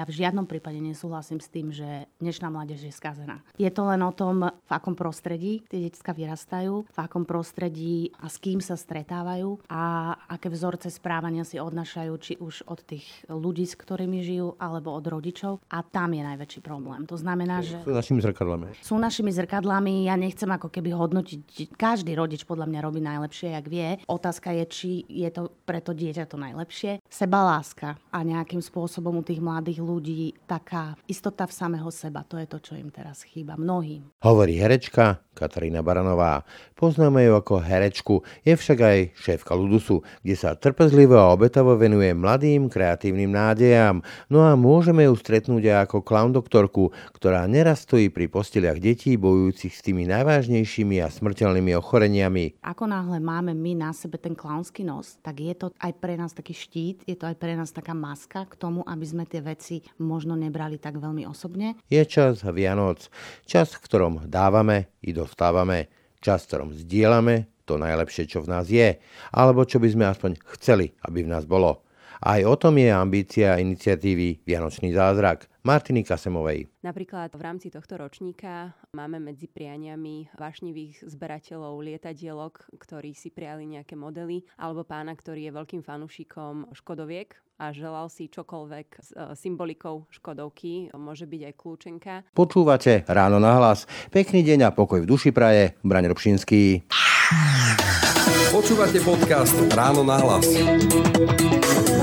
Ja v žiadnom prípade nesúhlasím s tým, že dnešná mládež je skazená. Je to len o tom, v akom prostredí tie detská vyrastajú, v akom prostredí a s kým sa stretávajú a aké vzorce správania si odnašajú, či už od tých ľudí, s ktorými žijú, alebo od rodičov. A tam je najväčší problém. To znamená, že... Sú našimi zrkadlami. Sú našimi zrkadlami, ja nechcem ako keby hodnotiť, každý rodič podľa mňa robí najlepšie, jak vie. Otázka je, či je to pre to dieťa to najlepšie. Sebaláska a nejakým spôsobom u tých mladých ľudí taká istota v samého seba. To je to, čo im teraz chýba. Mnohým. Hovorí herečka Katarína Baranová. Poznáme ju ako herečku, je však aj šéfka Ludusu, kde sa trpezlivo a obetavo venuje mladým kreatívnym nádejam. No a môžeme ju stretnúť aj ako clown doktorku, ktorá neraz stojí pri posteliach detí bojujúcich s tými najvážnejšími a smrteľnými ochoreniami. Ako náhle máme my na sebe ten klaunský nos, tak je to aj pre nás taký štít, je to aj pre nás taká maska k tomu, aby sme tie veci možno nebrali tak veľmi osobne. Je čas Vianoc, čas, v ktorom dávame i dostávame, čas, v ktorom zdieľame to najlepšie, čo v nás je, alebo čo by sme aspoň chceli, aby v nás bolo. Aj o tom je ambícia iniciatívy Vianočný zázrak Martiny Kasemovej. Napríklad v rámci tohto ročníka máme medzi prianiami vášnivých zberateľov lietadielok, ktorí si prijali nejaké modely, alebo pána, ktorý je veľkým fanúšikom Škodoviek a želal si čokoľvek s e, symbolikou Škodovky, môže byť aj kľúčenka. Počúvate Ráno na hlas. Pekný deň a pokoj v duši praje. Braň Robšinský. Počúvate podcast Ráno na hlas.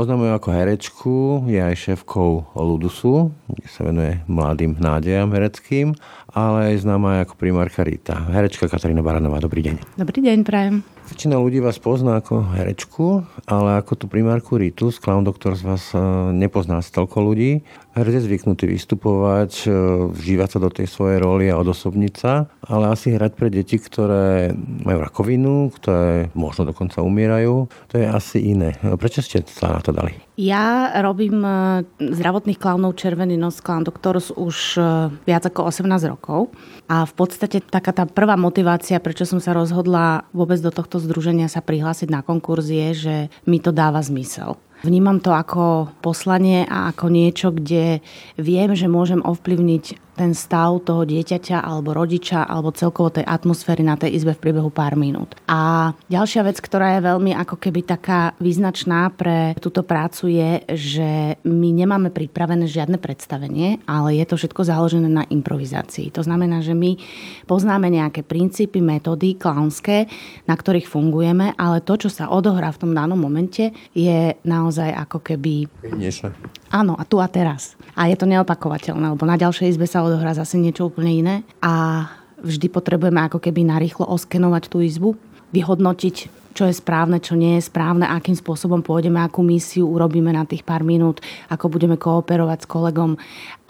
Poznám ju ako herečku, je aj šéfkou Ludusu, kde sa venuje mladým nádejam hereckým, ale aj známa aj ako primárka Rita. Herečka Katarína Baranová, dobrý deň. Dobrý deň, prajem. Väčšina ľudí vás pozná ako herečku, ale ako tú primárku Ritu z Clown Doctor z vás e, nepozná toľko ľudí. Je zvyknutý vystupovať, e, vžívať sa do tej svojej roli a odosobniť sa, ale asi hrať pre deti, ktoré majú rakovinu, ktoré možno dokonca umierajú, to je asi iné. Prečo ste sa na to dali? Ja robím e, zdravotných klaunov Červený nos Clown Doctors už viac ako 18 rokov a v podstate taká tá prvá motivácia, prečo som sa rozhodla vôbec do tohto združenia sa prihlásiť na konkurs je, že mi to dáva zmysel. Vnímam to ako poslanie a ako niečo, kde viem, že môžem ovplyvniť ten stav toho dieťaťa alebo rodiča alebo celkovo tej atmosféry na tej izbe v priebehu pár minút. A ďalšia vec, ktorá je veľmi ako keby taká význačná pre túto prácu je, že my nemáme pripravené žiadne predstavenie, ale je to všetko založené na improvizácii. To znamená, že my poznáme nejaké princípy, metódy klaunské, na ktorých fungujeme, ale to, čo sa odohrá v tom danom momente, je naozaj ako keby... Dnešné. Áno, a tu a teraz. A je to neopakovateľné, lebo na ďalšej izbe sa odohrá zase niečo úplne iné. A vždy potrebujeme ako keby narýchlo oskenovať tú izbu, vyhodnotiť, čo je správne, čo nie je správne, akým spôsobom pôjdeme, akú misiu urobíme na tých pár minút, ako budeme kooperovať s kolegom.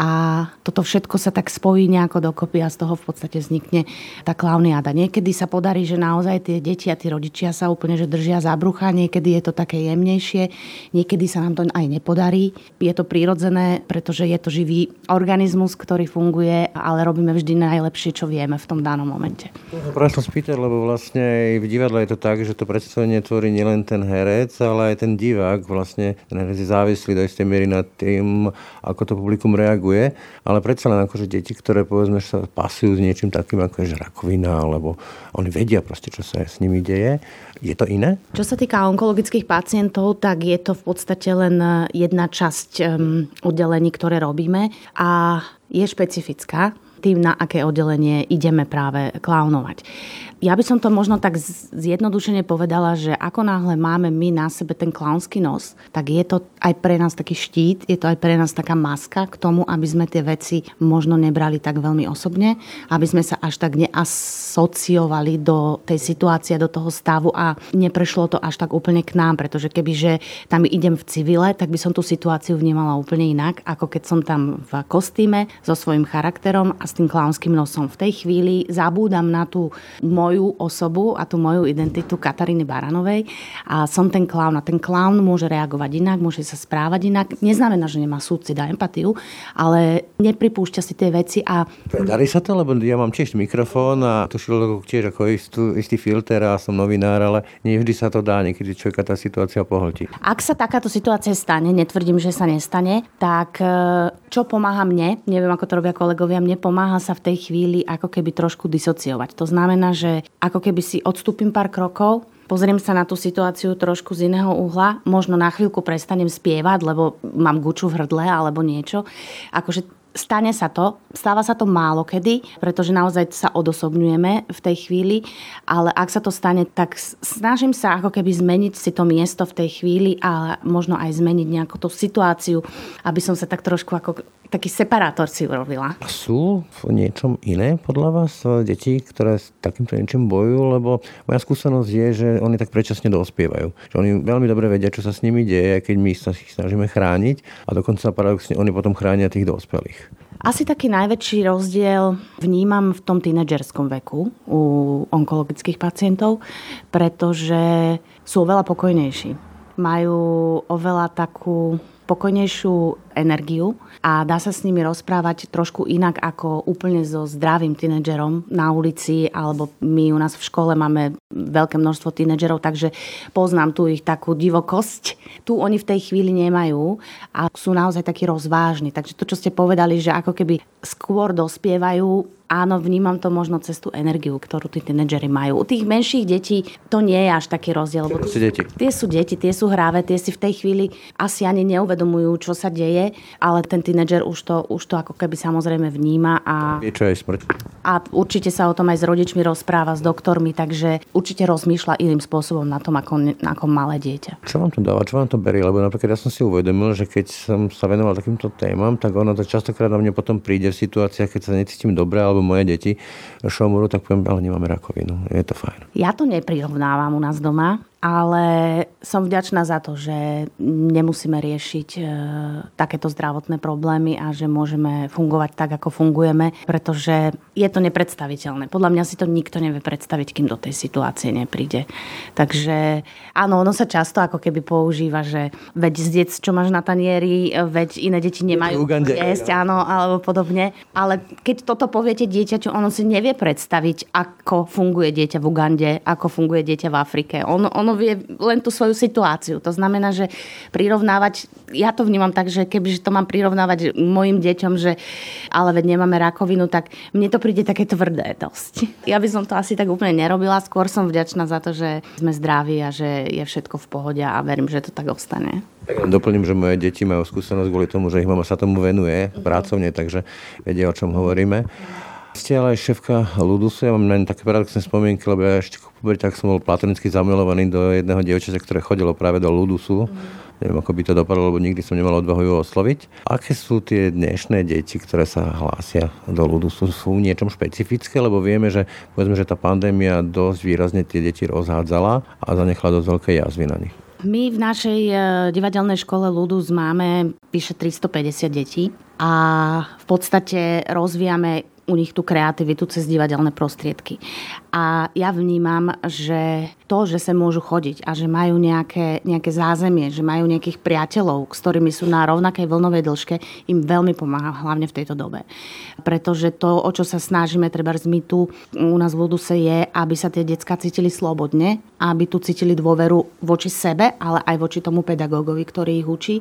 A toto všetko sa tak spojí nejako dokopy a z toho v podstate vznikne tá klauniáda. Niekedy sa podarí, že naozaj tie deti a tí rodičia sa úplne že držia za brucha, niekedy je to také jemnejšie, niekedy sa nám to aj nepodarí. Je to prírodzené, pretože je to živý organizmus, ktorý funguje, ale robíme vždy najlepšie, čo vieme v tom danom momente. Práve som spýtať, lebo vlastne v divadle je to tak, že to predstavenie tvorí nielen ten herec, ale aj ten divák. Vlastne ten herec je závislý do istej miery nad tým, ako to publikum reaguje. Ale predsa len akože deti, ktoré povedzme sa pasujú s niečím takým ako je rakovina, alebo oni vedia proste, čo sa s nimi deje. Je to iné? Čo sa týka onkologických pacientov, tak je to v podstate len jedna časť um, oddelení, ktoré robíme. A je špecifická tým, na aké oddelenie ideme práve klaunovať. Ja by som to možno tak zjednodušene povedala, že ako náhle máme my na sebe ten klaunský nos, tak je to aj pre nás taký štít, je to aj pre nás taká maska k tomu, aby sme tie veci možno nebrali tak veľmi osobne, aby sme sa až tak neasociovali do tej situácie, do toho stavu a neprešlo to až tak úplne k nám, pretože kebyže tam idem v civile, tak by som tú situáciu vnímala úplne inak, ako keď som tam v kostýme so svojím charakterom a s tým klaunským nosom. V tej chvíli zabúdam na tú moju osobu a tú moju identitu Kataríny Baranovej a som ten klaun a ten klaun môže reagovať inak, môže sa správať inak. Neznamená, že nemá súcit a empatiu, ale nepripúšťa si tie veci a... Darí sa to, lebo ja mám tiež mikrofón a to šilo tiež ako istú, istý filter a som novinár, ale nevždy sa to dá, niekedy človeka tá situácia pohltí. Ak sa takáto situácia stane, netvrdím, že sa nestane, tak e, čo pomáha mne, neviem ako to robia kolegovia, mne pomáha sa v tej chvíli ako keby trošku disociovať. To znamená, že ako keby si odstúpim pár krokov, pozriem sa na tú situáciu trošku z iného uhla, možno na chvíľku prestanem spievať, lebo mám guču v hrdle alebo niečo. Akože Stane sa to, stáva sa to málo kedy, pretože naozaj sa odosobňujeme v tej chvíli, ale ak sa to stane, tak snažím sa ako keby zmeniť si to miesto v tej chvíli a možno aj zmeniť nejakú tú situáciu, aby som sa tak trošku ako taký separátor si urobila. Sú v niečom iné podľa vás deti, ktoré s takýmto niečím bojujú? Lebo moja skúsenosť je, že oni tak predčasne dospievajú. Že oni veľmi dobre vedia, čo sa s nimi deje, keď my sa ich snažíme chrániť a dokonca paradoxne oni potom chránia tých dospelých. Asi taký najväčší rozdiel vnímam v tom tínedžerskom veku u onkologických pacientov, pretože sú oveľa pokojnejší. Majú oveľa takú pokojnejšiu energiu a dá sa s nimi rozprávať trošku inak ako úplne so zdravým tínedžerom na ulici alebo my u nás v škole máme veľké množstvo tínedžerov, takže poznám tu ich takú divokosť. Tu oni v tej chvíli nemajú a sú naozaj takí rozvážni. Takže to, čo ste povedali, že ako keby skôr dospievajú áno, vnímam to možno cez tú energiu, ktorú tí tínedžeri majú. U tých menších detí to nie je až taký rozdiel. Lebo sú deti. Tie sú deti, tie sú hráve, tie si v tej chvíli asi ani neuvedomujú, čo sa deje, ale ten tínedžer už to, už to ako keby samozrejme vníma. A, Vie, čo je smrť. A určite sa o tom aj s rodičmi rozpráva, s doktormi, takže určite rozmýšľa iným spôsobom na tom, ako, ako malé dieťa. Čo vám to dáva, čo vám to berie? Lebo napríklad ja som si uvedomil, že keď som sa venoval takýmto témam, tak ono to častokrát na mne potom príde v situáciách, keď sa necítim dobre alebo moje deti šomuru, tak poviem, ale nemáme rakovinu. Je to fajn. Ja to neprirovnávam u nás doma ale som vďačná za to, že nemusíme riešiť e, takéto zdravotné problémy a že môžeme fungovať tak, ako fungujeme, pretože je to nepredstaviteľné. Podľa mňa si to nikto nevie predstaviť, kým do tej situácie nepríde. Takže áno, ono sa často ako keby používa, že veď zdiec, čo máš na tanieri, veď iné deti nemajú jesť, áno, alebo podobne. Ale keď toto poviete dieťaťu, ono si nevie predstaviť, ako funguje dieťa v Ugande, ako funguje dieťa v Afrike. Ono, ono ono vie len tú svoju situáciu. To znamená, že prirovnávať, ja to vnímam tak, že keby to mám prirovnávať mojim deťom, že ale veď nemáme rakovinu, tak mne to príde také tvrdé dosť. Ja by som to asi tak úplne nerobila, skôr som vďačná za to, že sme zdraví a že je všetko v pohode a verím, že to tak ostane. Doplním, že moje deti majú skúsenosť kvôli tomu, že ich mama sa tomu venuje pracovne, takže vedia, o čom hovoríme. Ste ale aj šéfka Ludusu, ja mám len také paradoxné spomienky, lebo ja ešte v tak som bol platonicky zamilovaný do jedného dievčaťa, ktoré chodilo práve do Ludusu. Mm. Neviem, ako by to dopadlo, lebo nikdy som nemal odvahu ju osloviť. Aké sú tie dnešné deti, ktoré sa hlásia do Ludusu? Sú niečom špecifické? Lebo vieme, že, povedzme, že tá pandémia dosť výrazne tie deti rozhádzala a zanechala dosť veľké jazvy na nich. My v našej e, divadelnej škole Ludus máme vyše 350 detí a v podstate rozvíjame u nich tú kreativitu cez divadelné prostriedky. A ja vnímam, že to, že sa môžu chodiť a že majú nejaké, nejaké zázemie, že majú nejakých priateľov, s ktorými sú na rovnakej vlnovej dĺžke, im veľmi pomáha, hlavne v tejto dobe. Pretože to, o čo sa snažíme, treba my tu u nás v Luduse je, aby sa tie decka cítili slobodne, aby tu cítili dôveru voči sebe, ale aj voči tomu pedagógovi, ktorý ich učí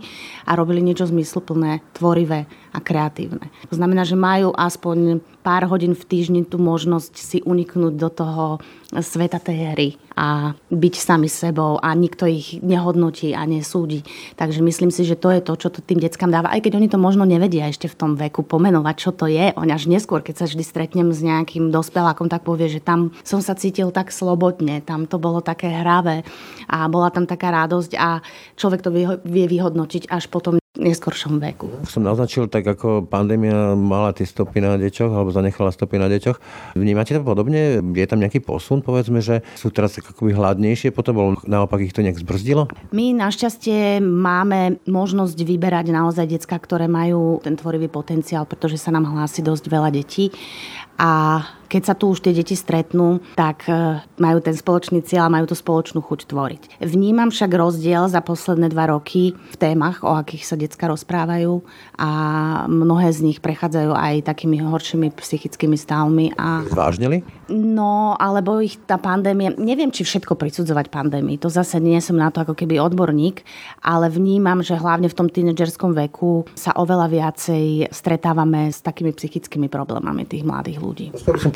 a robili niečo zmysluplné, tvorivé a kreatívne. To znamená, že majú aspoň pár hodín v týždni tú možnosť si uniknúť do toho sveta tej hry a byť sami sebou a nikto ich nehodnotí a nesúdi. Takže myslím si, že to je to, čo to tým deckám dáva. Aj keď oni to možno nevedia ešte v tom veku pomenovať, čo to je. Oni až neskôr, keď sa vždy stretnem s nejakým dospelákom, tak povie, že tam som sa cítil tak slobodne, tam to bolo také hravé a bola tam taká radosť a človek to vie vyhodnotiť až potom neskoršom veku. Som naznačil, tak ako pandémia mala tie stopy na deťoch, alebo zanechala stopy na deťoch. Vnímate to podobne? Je tam nejaký posun? Povedzme, že sú teraz akoby hladnejšie, potom bol naopak ich to nejak zbrzdilo? My našťastie máme možnosť vyberať naozaj decka, ktoré majú ten tvorivý potenciál, pretože sa nám hlási dosť veľa detí. A keď sa tu už tie deti stretnú, tak e, majú ten spoločný cieľ a majú tú spoločnú chuť tvoriť. Vnímam však rozdiel za posledné dva roky v témach, o akých sa decka rozprávajú a mnohé z nich prechádzajú aj takými horšími psychickými stavmi. A... Zvážnili? No, alebo ich tá pandémia, neviem, či všetko prisudzovať pandémii, to zase nie som na to ako keby odborník, ale vnímam, že hlavne v tom tínedžerskom veku sa oveľa viacej stretávame s takými psychickými problémami tých mladých ľudí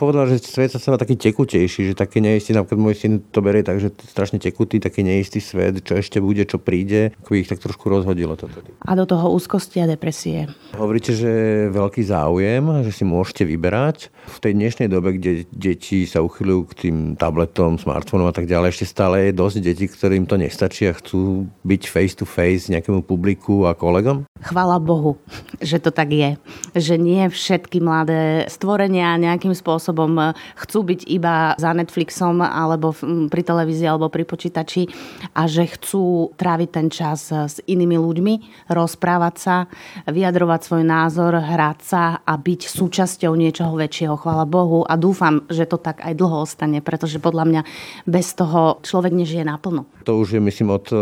povedal, že svet sa stáva taký tekutejší, že taký neistý, napríklad môj syn to berie tak, že strašne tekutý, taký neistý svet, čo ešte bude, čo príde, ako ich tak trošku rozhodilo toto. A do toho úzkosti a depresie. Hovoríte, že veľký záujem, že si môžete vyberať. V tej dnešnej dobe, kde deti sa uchyľujú k tým tabletom, smartfónom a tak ďalej, ešte stále je dosť detí, ktorým to nestačí a chcú byť face to face nejakému publiku a kolegom? Chvala Bohu, že to tak je. Že nie všetky mladé stvorenia nejakým spôsobom e, chcú byť iba za Netflixom alebo pri televízii alebo pri počítači a že chcú tráviť ten čas e, s inými ľuďmi, rozprávať sa, vyjadrovať svoj názor, hrať sa a byť súčasťou niečoho väčšieho. Chvala Bohu a dúfam, že to tak aj dlho ostane, pretože podľa mňa bez toho človek nežije naplno. To už je, myslím, od e,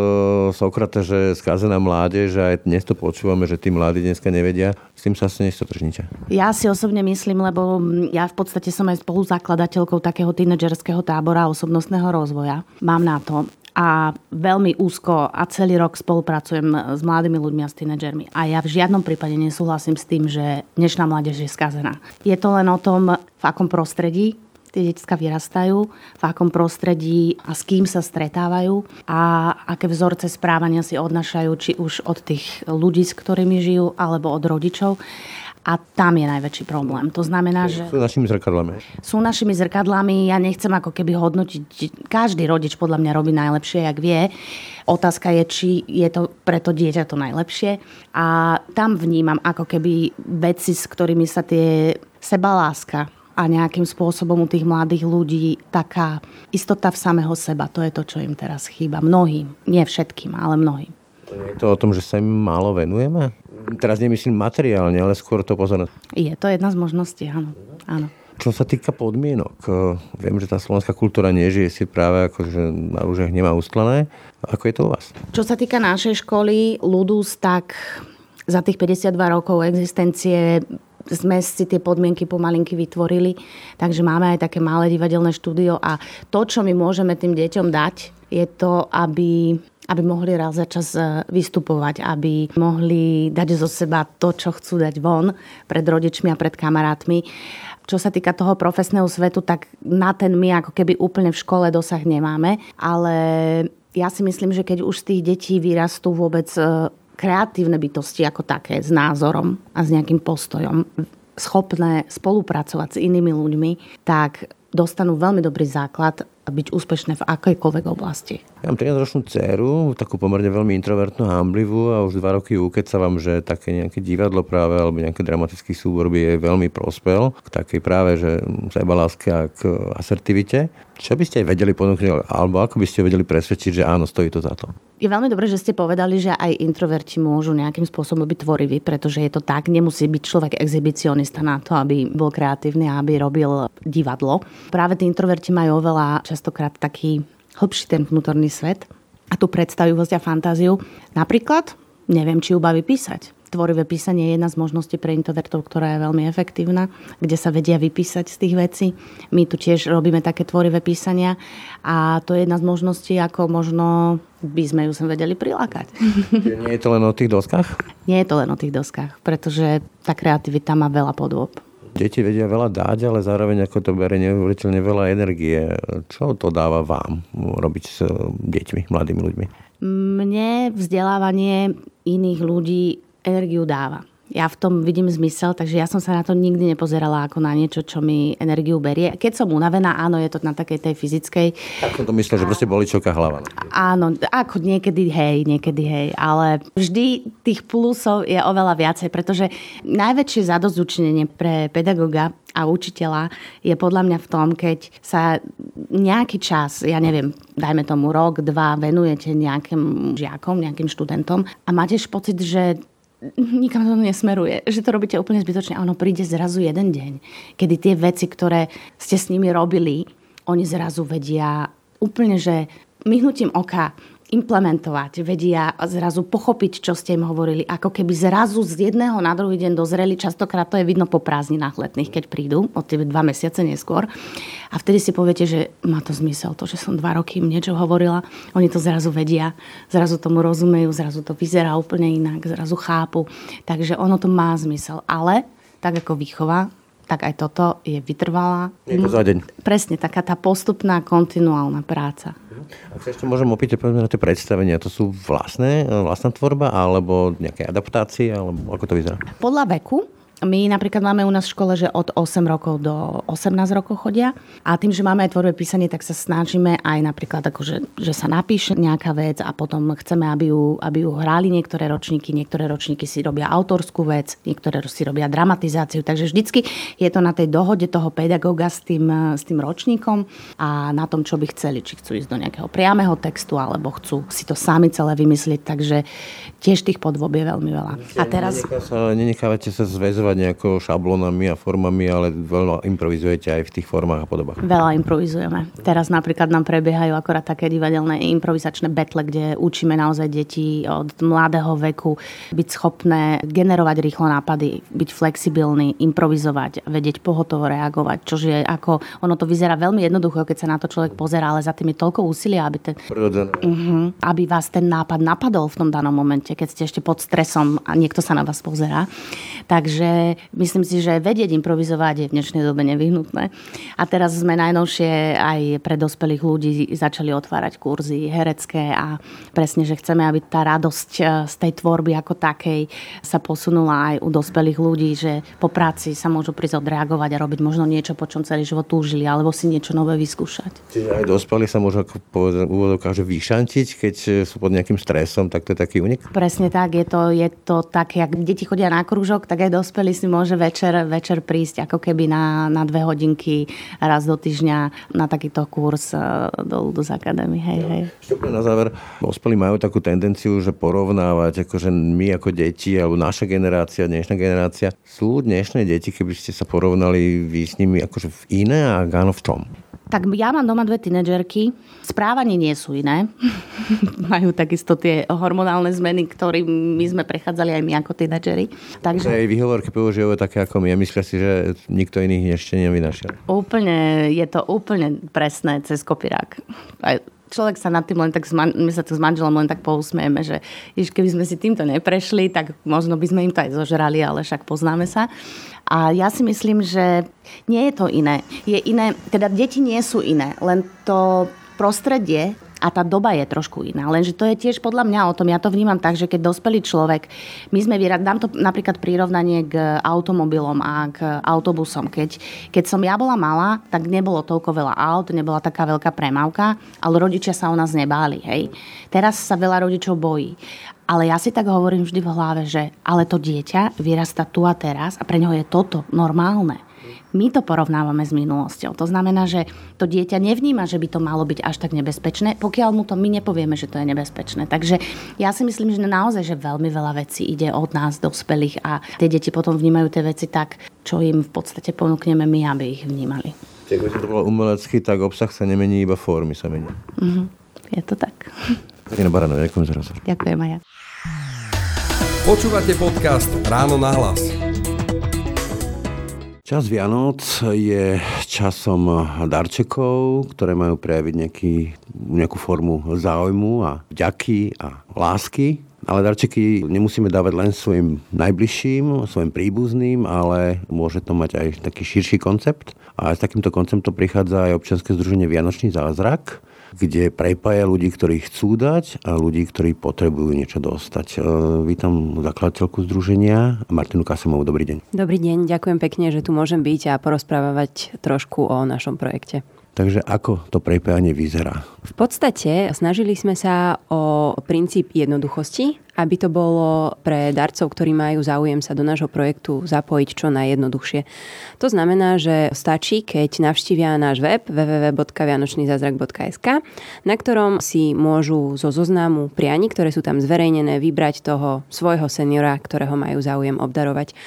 Sokrata, že skazená mládež a aj dnes to počúvame, že tí mladí dneska nevedia. S tým sa asi nestotožníte. Ja si osobne myslím, lebo ja v podstate som aj spoluzakladateľkou takého tínedžerského tábora osobnostného rozvoja. Mám na to a veľmi úzko a celý rok spolupracujem s mladými ľuďmi a s tínedžermi. A ja v žiadnom prípade nesúhlasím s tým, že dnešná mládež je skazená. Je to len o tom, v akom prostredí tie detská vyrastajú, v akom prostredí a s kým sa stretávajú a aké vzorce správania si odnašajú, či už od tých ľudí, s ktorými žijú, alebo od rodičov. A tam je najväčší problém. To znamená, že... Sú našimi zrkadlami. Sú našimi zrkadlami. Ja nechcem ako keby hodnotiť... Každý rodič podľa mňa robí najlepšie, jak vie. Otázka je, či je to pre to dieťa to najlepšie. A tam vnímam ako keby veci, s ktorými sa tie sebaláska a nejakým spôsobom u tých mladých ľudí taká istota v samého seba. To je to, čo im teraz chýba. Mnohým. Nie všetkým, ale mnohým. Je to o tom, že sa im málo venujeme? Teraz nemyslím materiálne, ale skôr to pozornosť. Je to jedna z možností, áno. áno. Čo sa týka podmienok, eh, viem, že tá slovenská kultúra nežije si práve ako, že na rúžach nemá ustlané. Ako je to u vás? Čo sa týka našej školy Ludus, tak za tých 52 rokov existencie sme si tie podmienky pomalinky vytvorili, takže máme aj také malé divadelné štúdio a to, čo my môžeme tým deťom dať, je to, aby aby mohli raz za čas e, vystupovať, aby mohli dať zo seba to, čo chcú dať von pred rodičmi a pred kamarátmi. Čo sa týka toho profesného svetu, tak na ten my ako keby úplne v škole dosah nemáme, ale ja si myslím, že keď už z tých detí vyrastú vôbec e, kreatívne bytosti ako také s názorom a s nejakým postojom schopné spolupracovať s inými ľuďmi, tak dostanú veľmi dobrý základ byť úspešné v akejkoľvek oblasti. Ja mám 13-ročnú dceru, takú pomerne veľmi introvertnú, hamblivú a už dva roky vám, že také nejaké divadlo práve alebo nejaký dramatický súbor by jej veľmi prospel k takej práve, že sebaláske a k asertivite. Čo by ste aj vedeli ponúknuť, alebo ako by ste vedeli presvedčiť, že áno, stojí to za to? Je veľmi dobré, že ste povedali, že aj introverti môžu nejakým spôsobom byť tvoriví, pretože je to tak, nemusí byť človek exhibicionista na to, aby bol kreatívny a aby robil divadlo. Práve tí introverti majú oveľa častokrát taký hlbší ten vnútorný svet a tú predstavivosť a fantáziu. Napríklad, neviem, či ju baví písať tvorivé písanie je jedna z možností pre introvertov, ktorá je veľmi efektívna, kde sa vedia vypísať z tých vecí. My tu tiež robíme také tvorivé písania a to je jedna z možností, ako možno by sme ju sem vedeli prilákať. Nie je to len o tých doskách? Nie je to len o tých doskách, pretože tá kreativita má veľa podôb. Deti vedia veľa dať, ale zároveň ako to berie neuveriteľne veľa energie. Čo to dáva vám robiť s deťmi, mladými ľuďmi? Mne vzdelávanie iných ľudí energiu dáva ja v tom vidím zmysel, takže ja som sa na to nikdy nepozerala ako na niečo, čo mi energiu berie. Keď som unavená, áno, je to na takej tej fyzickej. Tak som to myslel, že proste boli čoká hlava. Áno, ako niekedy hej, niekedy hej, ale vždy tých plusov je oveľa viacej, pretože najväčšie zadozučnenie pre pedagoga a učiteľa je podľa mňa v tom, keď sa nejaký čas, ja neviem, dajme tomu rok, dva, venujete nejakým žiakom, nejakým študentom a máte pocit, že nikam to nesmeruje, že to robíte úplne zbytočne. A príde zrazu jeden deň, kedy tie veci, ktoré ste s nimi robili, oni zrazu vedia úplne, že myhnutím oka implementovať, vedia zrazu pochopiť, čo ste im hovorili, ako keby zrazu z jedného na druhý deň dozreli. Častokrát to je vidno po prázdninách letných, keď prídu, od tie dva mesiace neskôr. A vtedy si poviete, že má to zmysel, to, že som dva roky im niečo hovorila, oni to zrazu vedia, zrazu tomu rozumejú, zrazu to vyzerá úplne inak, zrazu chápu. Takže ono to má zmysel. Ale tak ako výchova, tak aj toto je vytrvalá. Je to za deň. Presne, taká tá postupná, kontinuálna práca. Ak sa ešte môžem opýtať na tie predstavenia, to sú vlastné, vlastná tvorba, alebo nejaké adaptácie, alebo ako to vyzerá? Podľa veku my napríklad máme u nás v škole, že od 8 rokov do 18 rokov chodia. A tým, že máme aj tvorbe písanie, tak sa snažíme aj napríklad, akože, že sa napíše nejaká vec a potom chceme, aby ju, aby ju hrali niektoré ročníky, niektoré ročníky si robia autorskú vec, niektoré si robia dramatizáciu, takže vždycky je to na tej dohode toho pedagóga s tým, s tým ročníkom a na tom, čo by chceli, či chcú ísť do nejakého priamého textu, alebo chcú si to sami celé vymyslieť, takže tiež tých podvob je veľmi veľa. A teraz... Nenechávate sa zväzovať pracovať nejako šablonami a formami, ale veľa improvizujete aj v tých formách a podobách. Veľa improvizujeme. Teraz napríklad nám prebiehajú akorát také divadelné improvizačné betle, kde učíme naozaj deti od mladého veku byť schopné generovať rýchlo nápady, byť flexibilný, improvizovať, vedieť pohotovo reagovať, čože je ako, ono to vyzerá veľmi jednoducho, keď sa na to človek pozerá, ale za tým je toľko úsilia, aby, ten, uh-huh, aby vás ten nápad napadol v tom danom momente, keď ste ešte pod stresom a niekto sa na vás pozerá. Takže myslím si, že vedieť improvizovať je v dnešnej dobe nevyhnutné. A teraz sme najnovšie aj pre dospelých ľudí začali otvárať kurzy herecké a presne, že chceme, aby tá radosť eh, z tej tvorby ako takej sa posunula aj u dospelých ľudí, že po práci sa môžu prísť odreagovať a robiť možno niečo, po čom celý život túžili, alebo si niečo nové vyskúšať. Čiže aj dospelí sa môžu ako povedať že vyšantiť, keď sú pod nejakým stresom, tak to je taký unik? Presne tak, je to, je to tak, jak deti chodia na krúžok, tak aj dospelí si môže večer, večer prísť ako keby na, na dve hodinky raz do týždňa na takýto kurz e, do Ludus Academy. Hej, hej. Ešte na záver, dospelí majú takú tendenciu, že porovnávať akože my ako deti alebo naša generácia, dnešná generácia. Sú dnešné deti, keby ste sa porovnali vy s nimi akože v iné a áno v čom? Tak ja mám doma dve tínedžerky. Správanie nie sú iné. Majú takisto tie hormonálne zmeny, ktoré my sme prechádzali aj my ako tínedžeri. Takže... Aj výhovorky používajú také ako my. Ja myslím si, že nikto iných ešte nevynašiel. Úplne, je to úplne presné cez kopirák. Aj človek sa nad tým len tak, my sa tu s manželom len tak pousmieme, že iš, keby sme si týmto neprešli, tak možno by sme im to aj zožrali, ale však poznáme sa. A ja si myslím, že nie je to iné. Je iné, teda deti nie sú iné, len to prostredie a tá doba je trošku iná. Lenže to je tiež podľa mňa o tom, ja to vnímam tak, že keď dospelý človek, my sme vyrad, dám to napríklad prirovnanie k automobilom a k autobusom. Keď, keď som ja bola malá, tak nebolo toľko veľa aut, nebola taká veľká premávka, ale rodičia sa o nás nebáli. Hej. Teraz sa veľa rodičov bojí. Ale ja si tak hovorím vždy v hlave, že ale to dieťa vyrasta tu a teraz a pre neho je toto normálne. My to porovnávame s minulosťou. To znamená, že to dieťa nevníma, že by to malo byť až tak nebezpečné, pokiaľ mu to my nepovieme, že to je nebezpečné. Takže ja si myslím, že naozaj, že veľmi veľa vecí ide od nás, dospelých a tie deti potom vnímajú tie veci tak, čo im v podstate ponúkneme my, aby ich vnímali. Keď to bolo umelecký, tak obsah sa nemení, iba formy sa menia. Mm-hmm. Je to tak. Katina Baranov, ďakujem za rozhovor. Ďakujem aj ja. Počúvate podcast Ráno na hlas. Čas Vianoc je časom darčekov, ktoré majú prejaviť nejaký, nejakú formu záujmu a vďaky a lásky. Ale darčeky nemusíme dávať len svojim najbližším, svojim príbuzným, ale môže to mať aj taký širší koncept. A s takýmto konceptom prichádza aj občianske združenie Vianočný zázrak, kde prepája ľudí, ktorí chcú dať a ľudí, ktorí potrebujú niečo dostať. E, vítam zakladateľku združenia Martinu Kasemovú. Dobrý deň. Dobrý deň, ďakujem pekne, že tu môžem byť a porozprávať trošku o našom projekte. Takže ako to prepájanie vyzerá? V podstate snažili sme sa o princíp jednoduchosti aby to bolo pre darcov, ktorí majú záujem sa do nášho projektu zapojiť čo najjednoduchšie. To znamená, že stačí, keď navštívia náš web www.vianočnyzázrak.sk, na ktorom si môžu zo zoznamu prianí, ktoré sú tam zverejnené, vybrať toho svojho seniora, ktorého majú záujem obdarovať.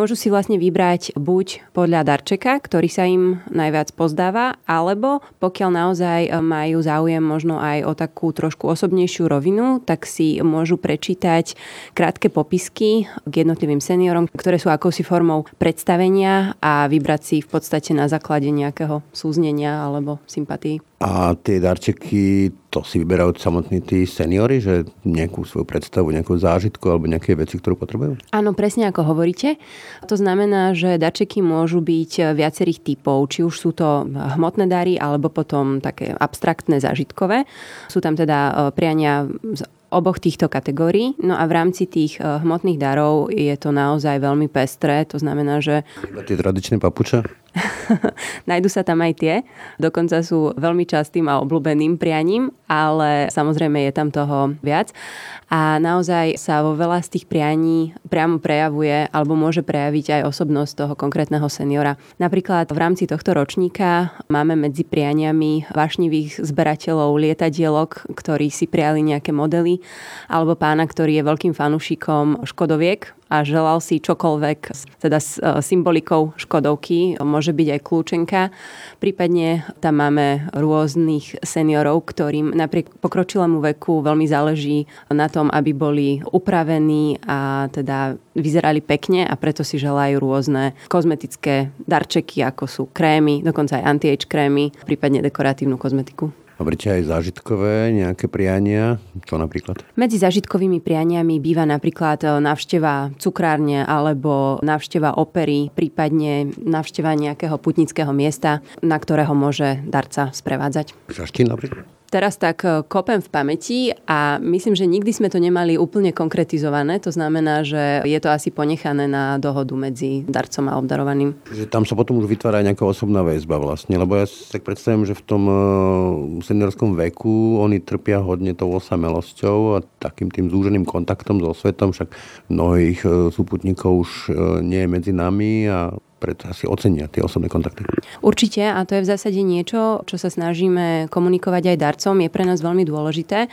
Môžu si vlastne vybrať buď podľa darčeka, ktorý sa im najviac pozdáva, alebo pokiaľ naozaj majú záujem možno aj o takú trošku osobnejšiu rovinu, tak si môžu prečiť prečítať krátke popisky k jednotlivým seniorom, ktoré sú akousi formou predstavenia a vybrať si v podstate na základe nejakého súznenia alebo sympatí. A tie darčeky, to si vyberajú samotní tí seniory, že nejakú svoju predstavu, nejakú zážitku alebo nejaké veci, ktorú potrebujú? Áno, presne ako hovoríte. To znamená, že darčeky môžu byť viacerých typov, či už sú to hmotné dary alebo potom také abstraktné zážitkové. Sú tam teda e, priania z oboch týchto kategórií. No a v rámci tých uh, hmotných darov je to naozaj veľmi pestré. To znamená, že... Tie tradičné papuče? Najdu sa tam aj tie. Dokonca sú veľmi častým a obľúbeným prianím, ale samozrejme je tam toho viac. A naozaj sa vo veľa z tých prianí priamo prejavuje alebo môže prejaviť aj osobnosť toho konkrétneho seniora. Napríklad v rámci tohto ročníka máme medzi prianiami vášnivých zberateľov lietadielok, ktorí si prijali nejaké modely, alebo pána, ktorý je veľkým fanúšikom Škodoviek, a želal si čokoľvek, teda s e, symbolikou Škodovky, môže byť aj kľúčenka. Prípadne tam máme rôznych seniorov, ktorým napriek pokročilému veku veľmi záleží na tom, aby boli upravení a teda vyzerali pekne a preto si želajú rôzne kozmetické darčeky, ako sú krémy, dokonca aj anti-age krémy, prípadne dekoratívnu kozmetiku. Hovoríte aj zážitkové nejaké priania? Čo napríklad? Medzi zážitkovými prianiami býva napríklad e, návšteva cukrárne alebo návšteva opery, prípadne návšteva nejakého putnického miesta, na ktorého môže darca sprevádzať. Žaštín napríklad? Teraz tak e, kopem v pamäti a myslím, že nikdy sme to nemali úplne konkretizované. To znamená, že je to asi ponechané na dohodu medzi darcom a obdarovaným. Že tam sa potom už vytvára nejaká osobná väzba vlastne, lebo ja si tak predstavím, že v tom e, seniorskom veku oni trpia hodne tou osamelosťou a takým tým zúženým kontaktom so svetom, však mnohých e, súputníkov už nie je medzi nami a preto asi ocenia tie osobné kontakty. Určite a to je v zásade niečo, čo sa snažíme komunikovať aj darcom. Je pre nás veľmi dôležité,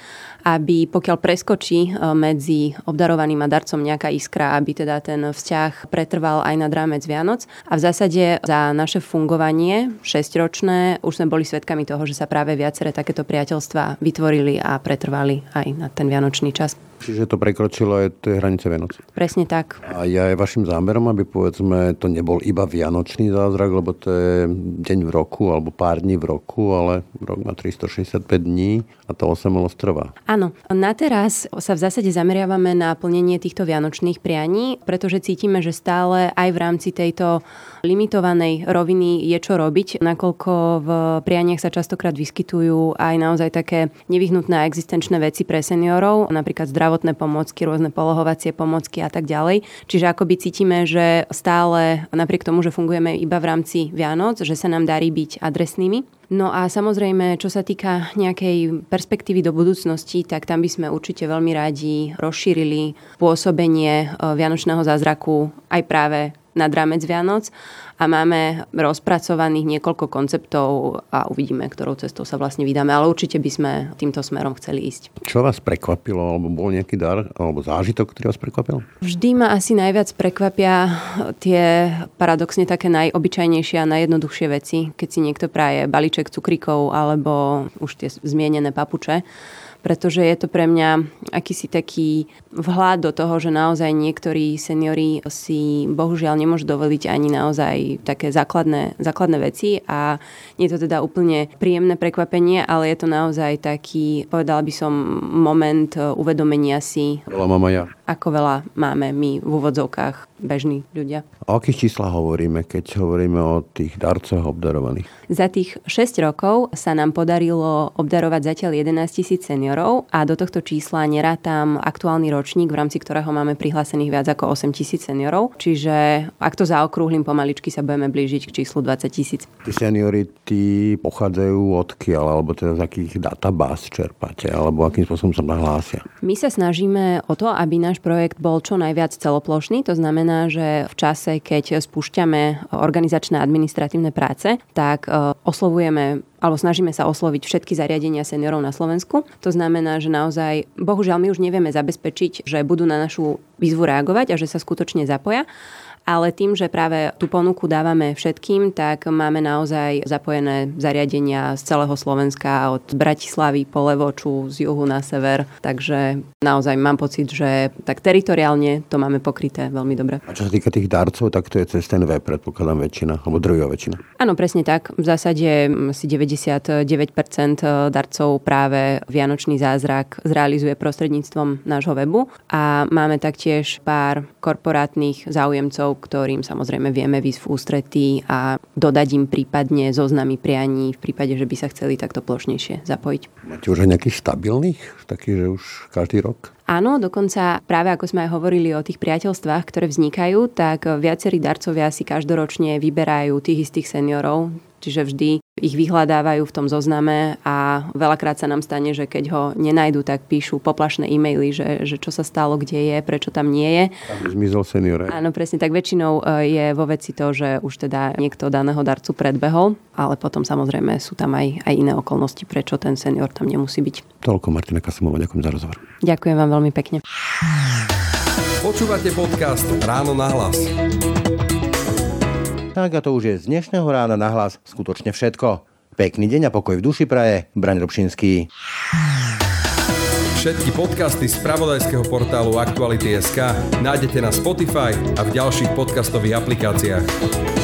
aby pokiaľ preskočí e, medzi obdarovaným a darcom nejaká iskra, aby teda ten vzťah pretrval aj nad rámec Vianoc. A v zásade za naše fungovanie 6-ročné už sme boli svedkami toho, že sa práve viaceré takéto priateľstva vytvorili a pretrvali aj na ten vianočný čas. Čiže to prekročilo aj tie hranice Vianoc. Presne tak. A je aj vašim zámerom, aby povedzme to nebol iba Vianočný zázrak, lebo to je deň v roku alebo pár dní v roku, ale rok má 365 dní a to 8 trvá. Áno, na teraz sa v zásade zameriavame na plnenie týchto vianočných prianí, pretože cítime, že stále aj v rámci tejto limitovanej roviny je čo robiť, nakoľko v prianiach sa častokrát vyskytujú aj naozaj také nevyhnutné existenčné veci pre seniorov, napríklad zdravotné pomôcky, rôzne polohovacie pomôcky a tak ďalej. Čiže akoby cítime, že stále napriek tomu, že fungujeme iba v rámci Vianoc, že sa nám darí byť adresnými. No a samozrejme, čo sa týka nejakej perspektívy do budúcnosti, tak tam by sme určite veľmi radi rozšírili pôsobenie eh, Vianočného zázraku aj práve nad rámec Vianoc a máme rozpracovaných niekoľko konceptov a uvidíme, ktorou cestou sa vlastne vydáme, ale určite by sme týmto smerom chceli ísť. Čo vás prekvapilo, alebo bol nejaký dar, alebo zážitok, ktorý vás prekvapil? Vždy ma asi najviac prekvapia tie paradoxne také najobyčajnejšie a najjednoduchšie veci, keď si niekto praje balíček cukríkov alebo už tie zmienené papuče pretože je to pre mňa akýsi taký vhľad do toho, že naozaj niektorí seniori si bohužiaľ nemôžu dovoliť ani naozaj také základné, základné veci a nie je to teda úplne príjemné prekvapenie, ale je to naozaj taký, povedala by som, moment uvedomenia si. Veľa mama ja. Ako veľa máme my v úvodzovkách bežní ľudia. O akých číslach hovoríme, keď hovoríme o tých darcoch obdarovaných? Za tých 6 rokov sa nám podarilo obdarovať zatiaľ 11 tisíc seniorov a do tohto čísla nerátam aktuálny ročník, v rámci ktorého máme prihlásených viac ako 8 tisíc seniorov. Čiže ak to zaokrúhlim pomaličky, sa budeme blížiť k číslu 20 tisíc. Tí seniory, tí pochádzajú odkiaľ, alebo teda z akých databáz čerpáte, alebo akým spôsobom sa nahlásia? My sa snažíme o to, aby náš projekt bol čo najviac celoplošný. To znamená, že v čase, keď spúšťame organizačné administratívne práce, tak e, oslovujeme alebo snažíme sa osloviť všetky zariadenia seniorov na Slovensku. To znamená, že naozaj, bohužiaľ, my už nevieme zabezpečiť, že budú na našu výzvu reagovať a že sa skutočne zapoja ale tým, že práve tú ponuku dávame všetkým, tak máme naozaj zapojené zariadenia z celého Slovenska od Bratislavy po Levoču, z juhu na sever, takže naozaj mám pocit, že tak teritoriálne to máme pokryté veľmi dobre. A čo sa týka tých darcov, tak to je cez ten web, predpokladám väčšina, alebo druhá väčšina. Áno, presne tak. V zásade asi 99% darcov práve Vianočný zázrak zrealizuje prostredníctvom nášho webu a máme taktiež pár korporátnych záujemcov, ktorým samozrejme vieme výsť v ústretí a dodať im prípadne zoznamy prianí v prípade, že by sa chceli takto plošnejšie zapojiť. Máte už aj nejakých stabilných, takých, že už každý rok? Áno, dokonca práve ako sme aj hovorili o tých priateľstvách, ktoré vznikajú, tak viacerí darcovia si každoročne vyberajú tých istých seniorov, čiže vždy ich vyhľadávajú v tom zozname a veľakrát sa nám stane, že keď ho nenajdu, tak píšu poplašné e-maily, že, že čo sa stalo, kde je, prečo tam nie je. Zmizol senior. Áno, presne, tak väčšinou e, je vo veci to, že už teda niekto daného darcu predbehol, ale potom samozrejme sú tam aj, aj iné okolnosti, prečo ten senior tam nemusí byť. Toľko Martina Kasimová, ďakujem za rozhovor. Ďakujem vám veľmi pekne. Počúvate podcast Ráno na hlas. Tak a to už je z dnešného rána na hlas skutočne všetko. Pekný deň a pokoj v duši praje. Braň Robšinský. Všetky podcasty z pravodajského portálu Aktuality.sk nájdete na Spotify a v ďalších podcastových aplikáciách.